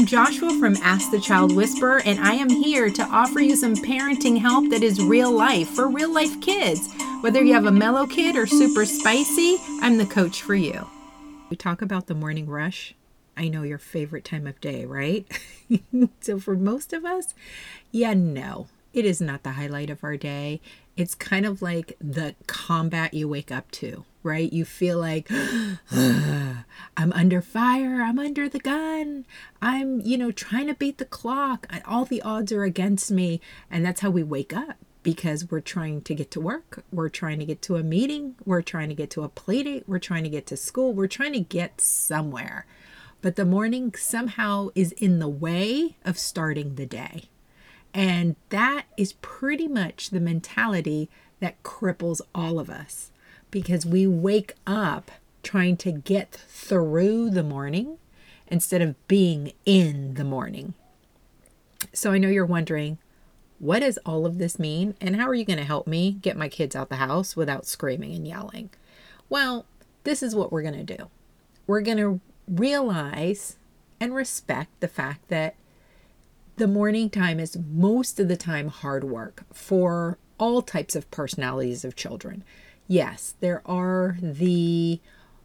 I'm Joshua from Ask the Child Whisperer, and I am here to offer you some parenting help that is real life for real life kids. Whether you have a mellow kid or super spicy, I'm the coach for you. We talk about the morning rush. I know your favorite time of day, right? so, for most of us, yeah, no, it is not the highlight of our day. It's kind of like the combat you wake up to, right? You feel like I'm under fire, I'm under the gun, I'm, you know, trying to beat the clock. All the odds are against me. And that's how we wake up because we're trying to get to work, we're trying to get to a meeting, we're trying to get to a play date, we're trying to get to school, we're trying to get somewhere. But the morning somehow is in the way of starting the day. And that is pretty much the mentality that cripples all of us because we wake up trying to get through the morning instead of being in the morning. So I know you're wondering, what does all of this mean? And how are you going to help me get my kids out the house without screaming and yelling? Well, this is what we're going to do. We're going to realize and respect the fact that the morning time is most of the time hard work for all types of personalities of children. Yes, there are the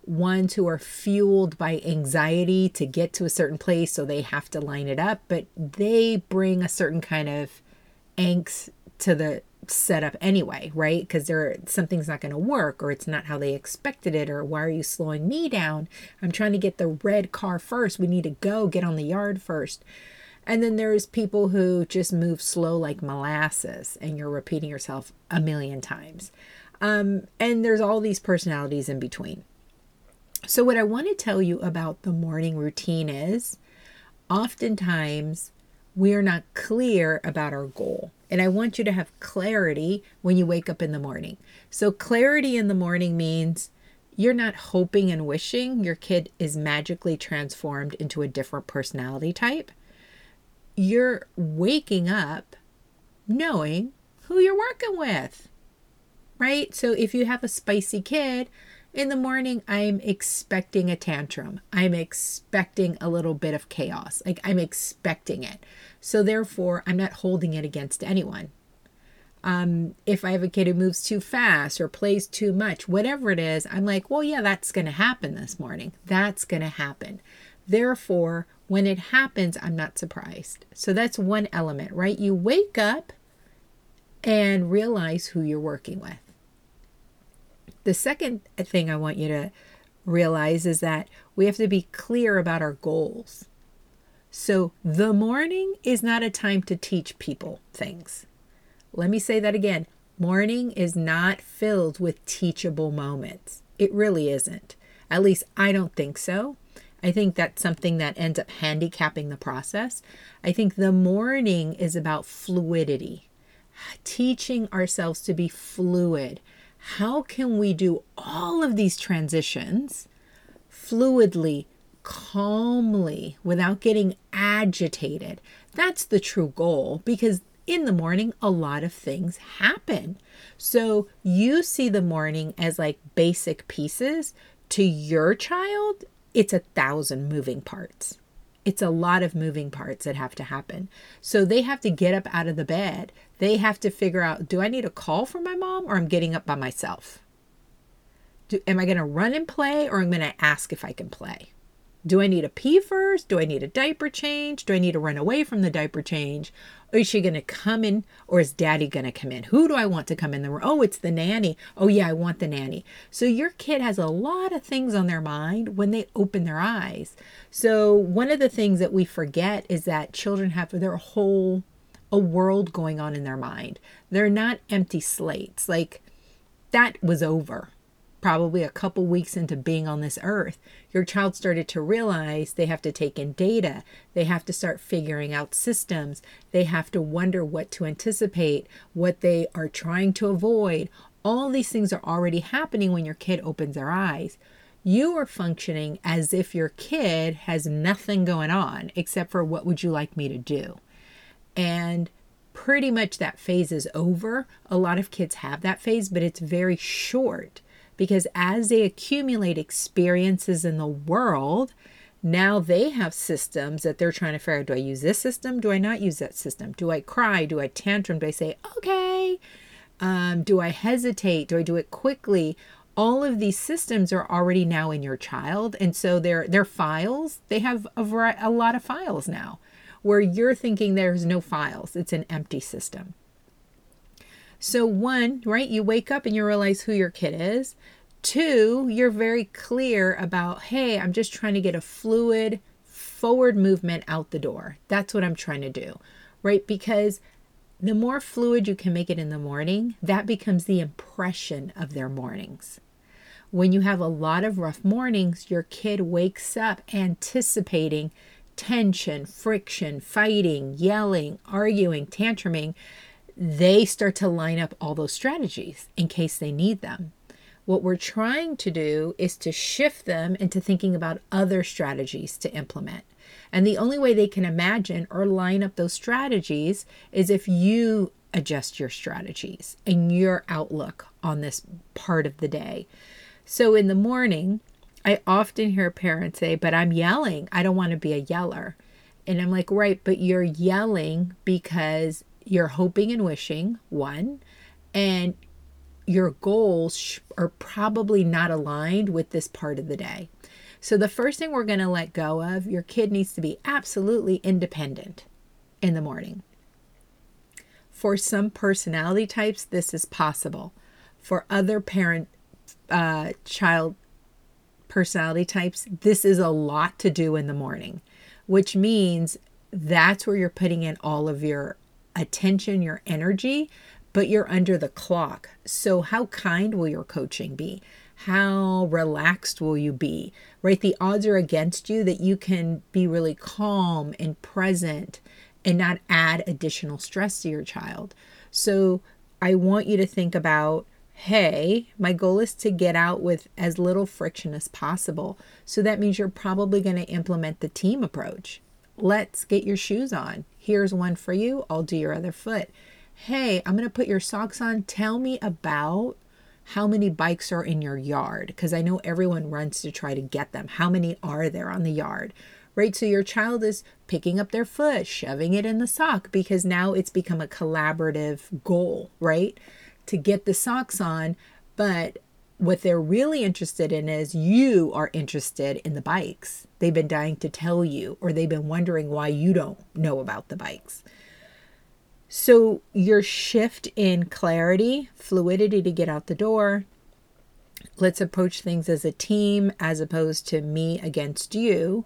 ones who are fueled by anxiety to get to a certain place, so they have to line it up, but they bring a certain kind of angst to the setup anyway, right? Because there something's not going to work, or it's not how they expected it, or why are you slowing me down? I'm trying to get the red car first. We need to go get on the yard first. And then there's people who just move slow like molasses, and you're repeating yourself a million times. Um, and there's all these personalities in between. So, what I want to tell you about the morning routine is oftentimes we are not clear about our goal. And I want you to have clarity when you wake up in the morning. So, clarity in the morning means you're not hoping and wishing your kid is magically transformed into a different personality type you're waking up knowing who you're working with, right? So if you have a spicy kid, in the morning, I'm expecting a tantrum. I'm expecting a little bit of chaos. Like I'm expecting it. So therefore, I'm not holding it against anyone. Um, if I have a kid who moves too fast or plays too much, whatever it is, I'm like, well, yeah, that's going to happen this morning. That's going to happen. Therefore, when it happens, I'm not surprised. So that's one element, right? You wake up and realize who you're working with. The second thing I want you to realize is that we have to be clear about our goals. So the morning is not a time to teach people things. Let me say that again. Morning is not filled with teachable moments. It really isn't. At least I don't think so. I think that's something that ends up handicapping the process. I think the morning is about fluidity, teaching ourselves to be fluid. How can we do all of these transitions fluidly, calmly, without getting agitated? That's the true goal because in the morning, a lot of things happen. So you see the morning as like basic pieces. To your child, it's a thousand moving parts. It's a lot of moving parts that have to happen. So they have to get up out of the bed. They have to figure out do I need a call from my mom or I'm getting up by myself? Do, am I going to run and play or I'm going to ask if I can play? Do I need a pee first? Do I need a diaper change? Do I need to run away from the diaper change? Or is she going to come in or is daddy going to come in? Who do I want to come in the room? Oh, it's the nanny. Oh, yeah, I want the nanny. So your kid has a lot of things on their mind when they open their eyes. So one of the things that we forget is that children have their whole a world going on in their mind. They're not empty slates. Like that was over probably a couple weeks into being on this earth, your child started to realize they have to take in data. They have to start figuring out systems. They have to wonder what to anticipate, what they are trying to avoid. All these things are already happening when your kid opens their eyes. You are functioning as if your kid has nothing going on except for what would you like me to do? And pretty much that phase is over. A lot of kids have that phase, but it's very short because as they accumulate experiences in the world, Now they have systems that they're trying to figure out do I use this system? Do I not use that system? Do I cry? Do I tantrum? Do I say, okay? Um, do I hesitate? Do I do it quickly? All of these systems are already now in your child. And so they're, they're files. They have a, a lot of files now where you're thinking there's no files, it's an empty system. So, one, right, you wake up and you realize who your kid is. Two, you're very clear about, hey, I'm just trying to get a fluid forward movement out the door. That's what I'm trying to do, right? Because the more fluid you can make it in the morning, that becomes the impression of their mornings. When you have a lot of rough mornings, your kid wakes up anticipating tension, friction, fighting, yelling, arguing, tantruming. They start to line up all those strategies in case they need them. What we're trying to do is to shift them into thinking about other strategies to implement. And the only way they can imagine or line up those strategies is if you adjust your strategies and your outlook on this part of the day. So in the morning, I often hear parents say, But I'm yelling. I don't want to be a yeller. And I'm like, Right, but you're yelling because you're hoping and wishing, one, and your goals are probably not aligned with this part of the day. So, the first thing we're going to let go of, your kid needs to be absolutely independent in the morning. For some personality types, this is possible. For other parent uh, child personality types, this is a lot to do in the morning, which means that's where you're putting in all of your attention, your energy, but you're under the clock. So, how kind will your coaching be? How relaxed will you be? Right? The odds are against you that you can be really calm and present and not add additional stress to your child. So, I want you to think about hey, my goal is to get out with as little friction as possible. So that means you're probably going to implement the team approach. Let's get your shoes on. Here's one for you. I'll do your other foot hey, I'm going to put your socks on. Tell me about how many bikes are in your yard because I know everyone runs to try to get them. How many are there on the yard? Right? So your child is picking up their foot, shoving it in the sock because now it's become a collaborative goal, right? To get the socks on. But what they're really interested in is you are interested in the bikes. They've been dying to tell you, or they've been wondering why you don't know about the bikes. So, your shift in clarity, fluidity to get out the door, let's approach things as a team as opposed to me against you,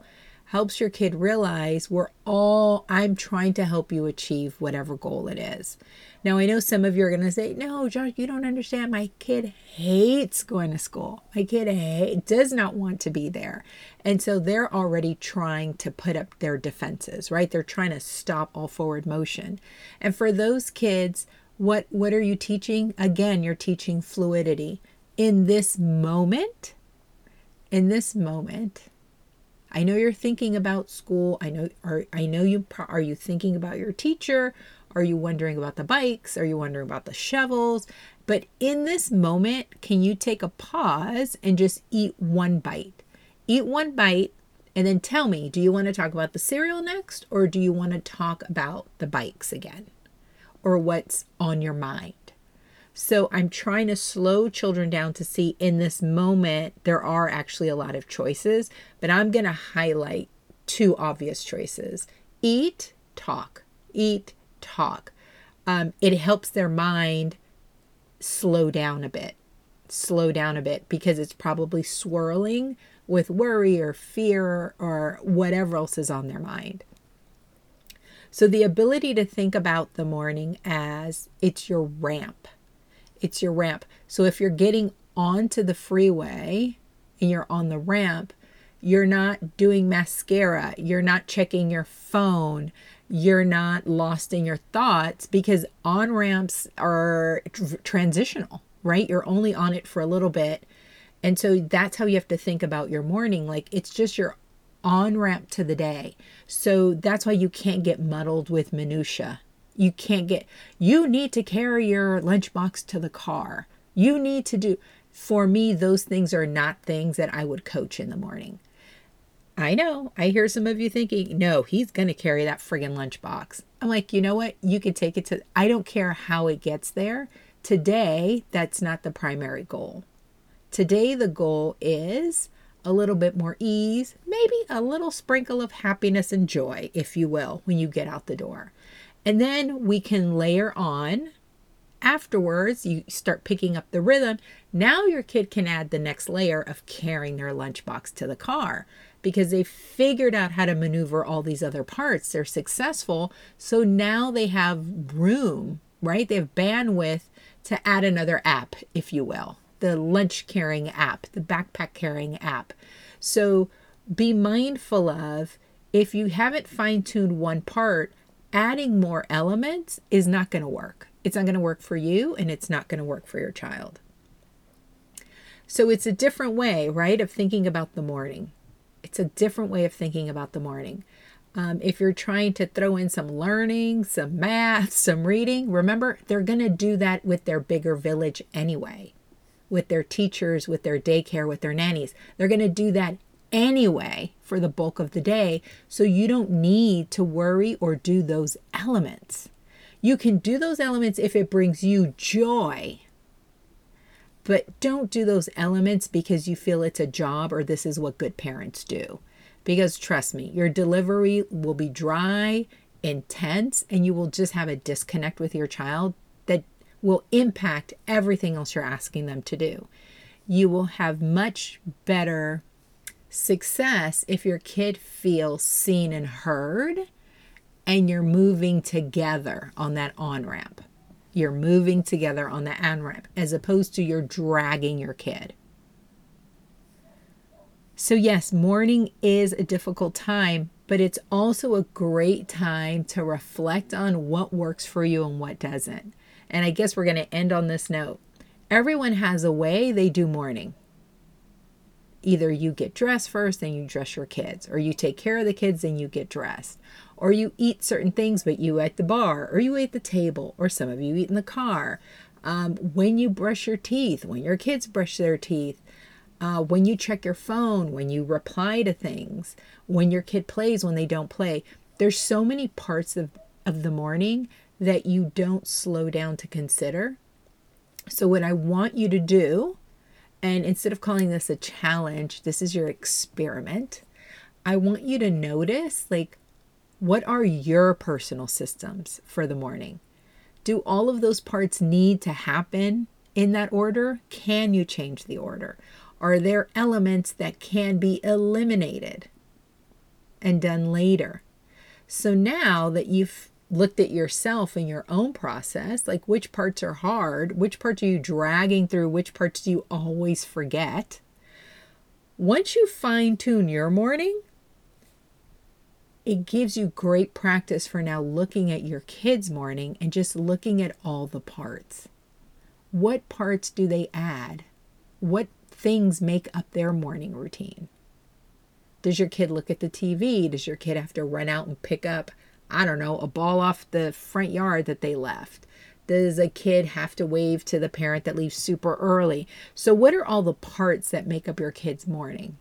helps your kid realize we're all, I'm trying to help you achieve whatever goal it is. Now, I know some of you are going to say, no, Josh, you don't understand. My kid hates going to school. My kid hate, does not want to be there. And so they're already trying to put up their defenses, right? They're trying to stop all forward motion. And for those kids, what, what are you teaching? Again, you're teaching fluidity. In this moment, in this moment, I know you're thinking about school. I know are I know you are you thinking about your teacher? Are you wondering about the bikes? Are you wondering about the shovels? But in this moment, can you take a pause and just eat one bite? Eat one bite and then tell me, do you want to talk about the cereal next or do you want to talk about the bikes again? Or what's on your mind? So I'm trying to slow children down to see in this moment there are actually a lot of choices, but I'm going to highlight two obvious choices eat, talk. Eat, talk. Um, it helps their mind slow down a bit, slow down a bit because it's probably swirling with worry or fear or whatever else is on their mind. So, the ability to think about the morning as it's your ramp. It's your ramp. So, if you're getting onto the freeway and you're on the ramp, you're not doing mascara, you're not checking your phone, you're not lost in your thoughts because on ramps are tr- transitional, right? You're only on it for a little bit. And so that's how you have to think about your morning. Like it's just your on ramp to the day. So that's why you can't get muddled with minutia. You can't get, you need to carry your lunchbox to the car. You need to do, for me, those things are not things that I would coach in the morning. I know. I hear some of you thinking, no, he's going to carry that friggin' lunchbox. I'm like, you know what? You could take it to, I don't care how it gets there. Today, that's not the primary goal. Today, the goal is a little bit more ease, maybe a little sprinkle of happiness and joy, if you will, when you get out the door. And then we can layer on afterwards, you start picking up the rhythm. Now your kid can add the next layer of carrying their lunchbox to the car because they figured out how to maneuver all these other parts. They're successful. So now they have room, right? They have bandwidth to add another app, if you will the lunch carrying app, the backpack carrying app. So be mindful of if you haven't fine tuned one part, adding more elements is not going to work. It's not going to work for you and it's not going to work for your child. So it's a different way, right, of thinking about the morning. It's a different way of thinking about the morning. Um, if you're trying to throw in some learning, some math, some reading, remember they're going to do that with their bigger village anyway with their teachers, with their daycare, with their nannies. They're going to do that anyway for the bulk of the day. So you don't need to worry or do those elements. You can do those elements if it brings you joy. But don't do those elements because you feel it's a job or this is what good parents do. Because trust me, your delivery will be dry, intense, and you will just have a disconnect with your child that will impact everything else you're asking them to do. You will have much better success if your kid feels seen and heard and you're moving together on that on ramp. You're moving together on the on ramp as opposed to you're dragging your kid. So, yes, morning is a difficult time, but it's also a great time to reflect on what works for you and what doesn't. And I guess we're going to end on this note. Everyone has a way they do morning. Either you get dressed first, then you dress your kids, or you take care of the kids, then you get dressed, or you eat certain things, but you at the bar, or you eat the table, or some of you eat in the car. Um, when you brush your teeth, when your kids brush their teeth, uh, when you check your phone, when you reply to things, when your kid plays, when they don't play. There's so many parts of, of the morning that you don't slow down to consider. So, what I want you to do, and instead of calling this a challenge, this is your experiment. I want you to notice like, what are your personal systems for the morning? Do all of those parts need to happen in that order? Can you change the order? Are there elements that can be eliminated and done later? So now that you've looked at yourself in your own process, like which parts are hard, which parts are you dragging through, which parts do you always forget. Once you fine tune your morning, it gives you great practice for now looking at your kids' morning and just looking at all the parts. What parts do they add? What things make up their morning routine? Does your kid look at the TV? Does your kid have to run out and pick up I don't know, a ball off the front yard that they left? Does a kid have to wave to the parent that leaves super early? So, what are all the parts that make up your kid's morning?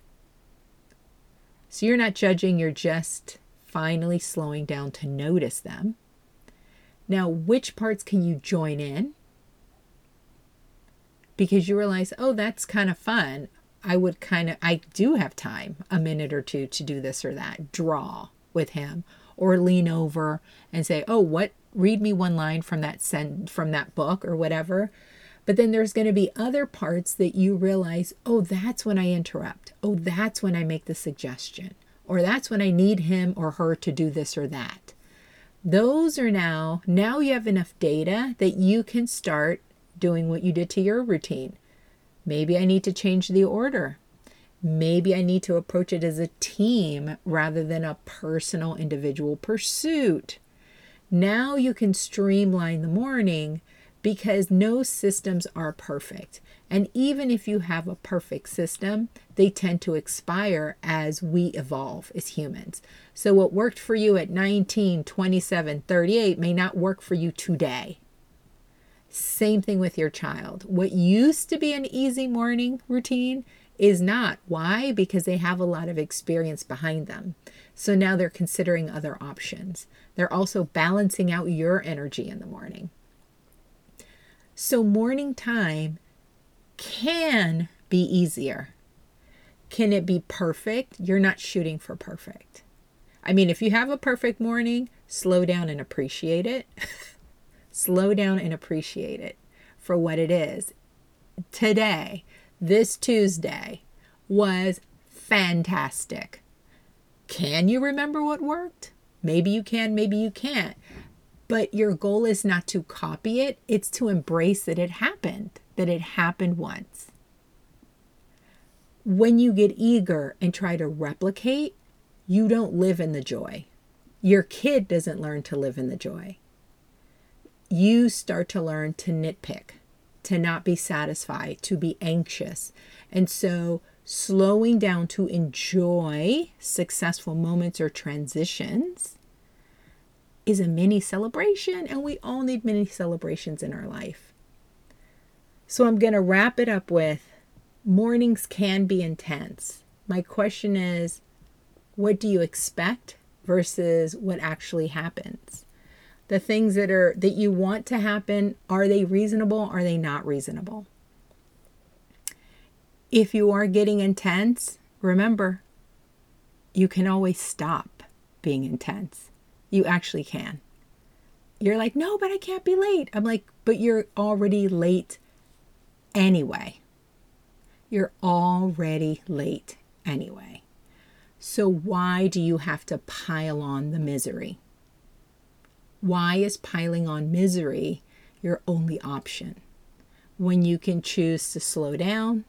So, you're not judging, you're just finally slowing down to notice them. Now, which parts can you join in? Because you realize, oh, that's kind of fun. I would kind of, I do have time, a minute or two to do this or that, draw with him or lean over and say, "Oh, what read me one line from that send from that book or whatever." But then there's going to be other parts that you realize, "Oh, that's when I interrupt. Oh, that's when I make the suggestion." Or that's when I need him or her to do this or that. Those are now now you have enough data that you can start doing what you did to your routine. Maybe I need to change the order. Maybe I need to approach it as a team rather than a personal individual pursuit. Now you can streamline the morning because no systems are perfect. And even if you have a perfect system, they tend to expire as we evolve as humans. So, what worked for you at 19, 27, 38 may not work for you today. Same thing with your child. What used to be an easy morning routine is not. Why? Because they have a lot of experience behind them. So now they're considering other options. They're also balancing out your energy in the morning. So morning time can be easier. Can it be perfect? You're not shooting for perfect. I mean, if you have a perfect morning, slow down and appreciate it. slow down and appreciate it for what it is. Today, this Tuesday, was fantastic. Can you remember what worked? Maybe you can, maybe you can't. But your goal is not to copy it, it's to embrace that it happened, that it happened once. When you get eager and try to replicate, you don't live in the joy. Your kid doesn't learn to live in the joy. You start to learn to nitpick, to not be satisfied, to be anxious. And so slowing down to enjoy successful moments or transitions is a mini celebration, and we all need mini celebrations in our life. So I'm going to wrap it up with mornings can be intense. My question is what do you expect versus what actually happens? The things that are that you want to happen, are they reasonable? Are they not reasonable? If you are getting intense, remember, you can always stop being intense. You actually can. You're like, no, but I can't be late. I'm like, but you're already late anyway. You're already late anyway. So, why do you have to pile on the misery? Why is piling on misery your only option? When you can choose to slow down,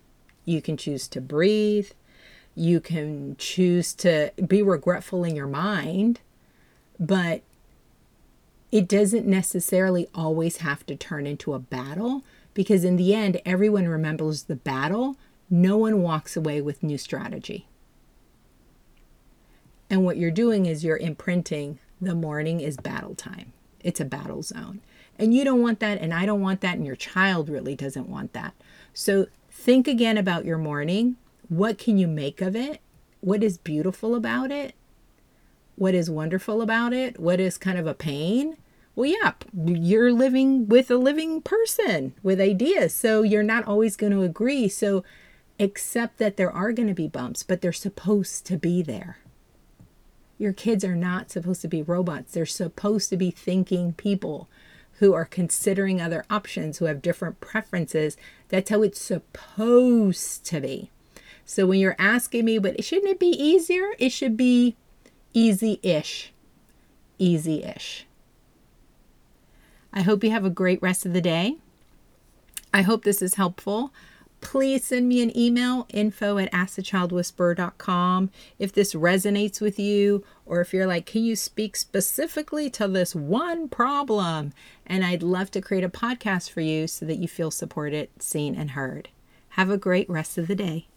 you can choose to breathe. You can choose to be regretful in your mind, but it doesn't necessarily always have to turn into a battle because, in the end, everyone remembers the battle. No one walks away with new strategy. And what you're doing is you're imprinting the morning is battle time, it's a battle zone. And you don't want that, and I don't want that, and your child really doesn't want that. So Think again about your morning. What can you make of it? What is beautiful about it? What is wonderful about it? What is kind of a pain? Well, yeah, you're living with a living person with ideas. So you're not always going to agree. So accept that there are going to be bumps, but they're supposed to be there. Your kids are not supposed to be robots. They're supposed to be thinking people who are considering other options, who have different preferences. That's how it's supposed to be. So when you're asking me, but shouldn't it be easier? It should be easy ish. Easy ish. I hope you have a great rest of the day. I hope this is helpful please send me an email info at askthechildwhisperer.com if this resonates with you or if you're like can you speak specifically to this one problem? And i'd love to create a podcast for you so that you feel supported seen and heard. Have a great rest of the day